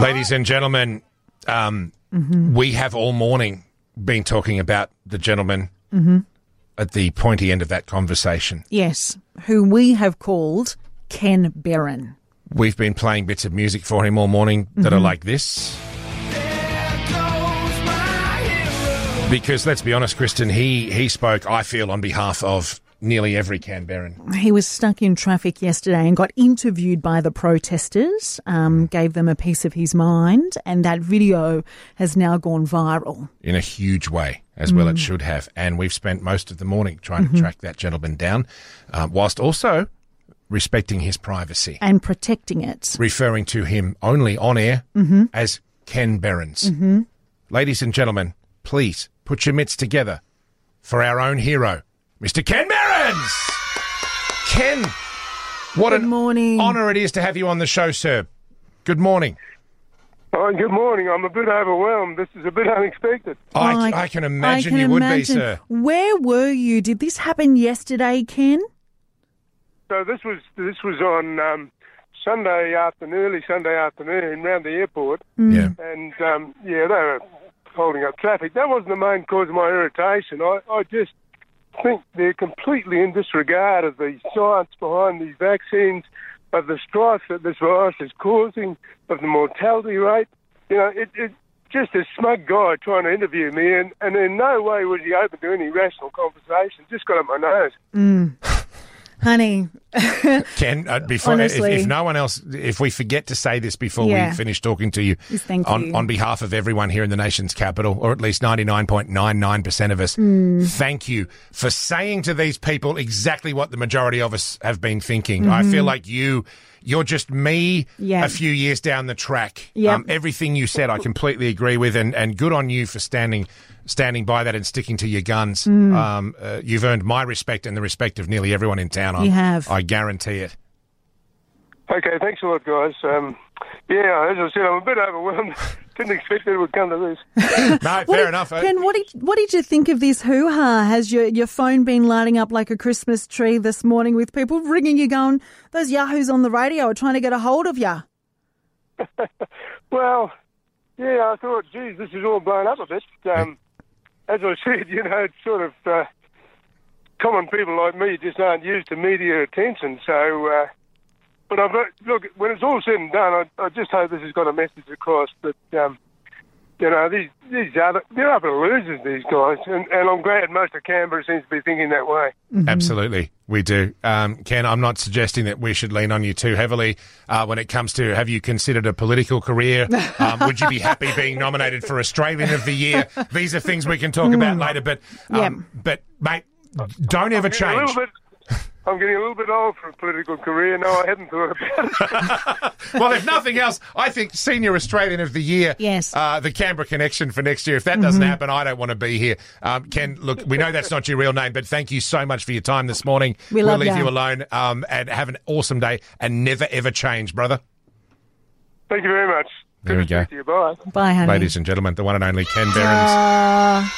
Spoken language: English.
Ladies and gentlemen, um, we have all morning been talking about the gentleman at the pointy end of that conversation. Yes, who we have called Ken Barron. We've been playing bits of music for him all morning that are like this. Because let's be honest, Kristen, he, he spoke, I feel, on behalf of nearly every Canberran. He was stuck in traffic yesterday and got interviewed by the protesters, um, gave them a piece of his mind, and that video has now gone viral. in a huge way, as well it should have. And we've spent most of the morning trying to track that gentleman down, uh, whilst also respecting his privacy, And protecting it. referring to him only on air as Ken Berens. Ladies and gentlemen, please put your mitts together for our own hero, Mr. Ken Berens. Ken, what Good an morning. honour it is to have you on the show, sir. Good morning. Oh, good morning. I'm a bit overwhelmed. This is a bit unexpected. I, Oh, I can imagine I can you would imagine. be, sir. Where were you? Did this happen yesterday, Ken? So this was this was on um, Sunday afternoon, early Sunday afternoon, round the airport, Yeah. and um, yeah, they were holding up traffic. That wasn't the main cause of my irritation. I, I just think they're completely in disregard of the science behind these vaccines, of the strife that this virus is causing, of the mortality rate. You know, it, it just a smug guy trying to interview me, and, and in no way was he open to any rational conversation. Just got up my nose. Mm. Honey, Ken, uh, before if, if no one else, if we forget to say this before Yeah. we finish talking to you, Yes, on you. on behalf of everyone here in the nation's capital, or at least ninety nine point nine nine percent of us, Hmm. thank you for saying to these people exactly what the majority of us have been thinking. I feel like you. You're just me Mm-hmm. A few years down the track. Um, everything you said, I completely agree with, and, and good on you for standing standing by that and sticking to your guns. Mm. Um, uh, you've earned my respect and the respect of nearly everyone in town. I- You have. I guarantee it. Okay, thanks a lot, guys. Um, yeah, as I said, I'm a bit overwhelmed. Didn't expect it would come to this. No, fair did- enough. Uh, Ken, what did what did you think of this hoo ha? Has your your phone been lighting up like a Christmas tree this morning with people ringing you, going, "Those yahoos on the radio are trying to get a hold of you." Well, yeah, I thought, geez, this is all blown up a bit. Um, as I said, you know, it's sort of uh, common people like me just aren't used to media attention. So, uh, but I've look, when it's all said and done, I, I just hope this has got a message across that, um, you know, these these other they're up to losers, these guys, and, and I'm glad most of Canberra seems to be thinking that way. Absolutely, we do. Um, Ken, I'm not suggesting that we should lean on you too heavily uh, when it comes to have you considered a political career? Um, would you be happy being nominated for Australian of the Year? These are things we can talk about later, but um, but mate, don't ever Getting a change. little bit. I'm getting a little bit old for a political career. No, I hadn't thought about it. well, if nothing else, I think Senior Australian of the Year, Yes. uh, the Canberra connection for next year. If that doesn't happen, I don't want to be here. Um, Ken, look, we know that's not your real name, but thank you so much for your time this morning. We will love leave ya. you alone um, and have an awesome day and never ever change, brother. Thank you very much. There Good we to go. to you. Bye. Bye, honey. Ladies and gentlemen, the one and only Ken Behrens. Uh,